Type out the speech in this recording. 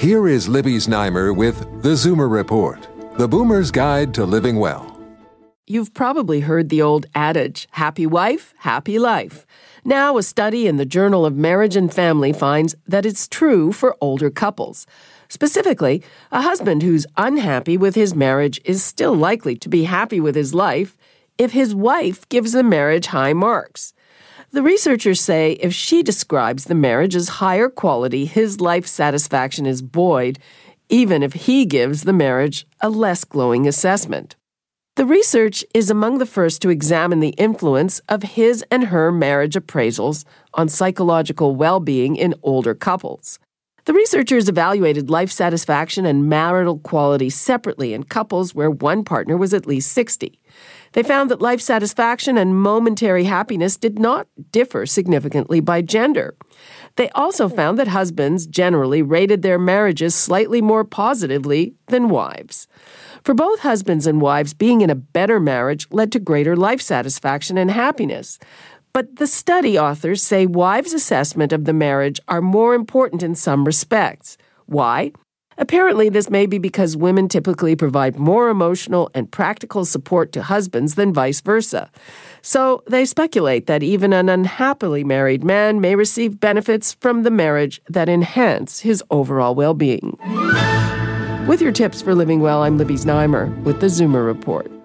Here is Libby Znaimer with The Zoomer Report, the boomer's guide to living well. You've probably heard the old adage happy wife, happy life. Now, a study in the Journal of Marriage and Family finds that it's true for older couples. Specifically, a husband who's unhappy with his marriage is still likely to be happy with his life if his wife gives the marriage high marks. The researchers say if she describes the marriage as higher quality, his life satisfaction is buoyed, even if he gives the marriage a less glowing assessment. The research is among the first to examine the influence of his and her marriage appraisals on psychological well being in older couples. The researchers evaluated life satisfaction and marital quality separately in couples where one partner was at least 60. They found that life satisfaction and momentary happiness did not differ significantly by gender. They also found that husbands generally rated their marriages slightly more positively than wives. For both husbands and wives, being in a better marriage led to greater life satisfaction and happiness. But the study authors say wives' assessment of the marriage are more important in some respects. Why? Apparently, this may be because women typically provide more emotional and practical support to husbands than vice versa. So they speculate that even an unhappily married man may receive benefits from the marriage that enhance his overall well being. With your tips for living well, I'm Libby Znaimer with the Zoomer Report.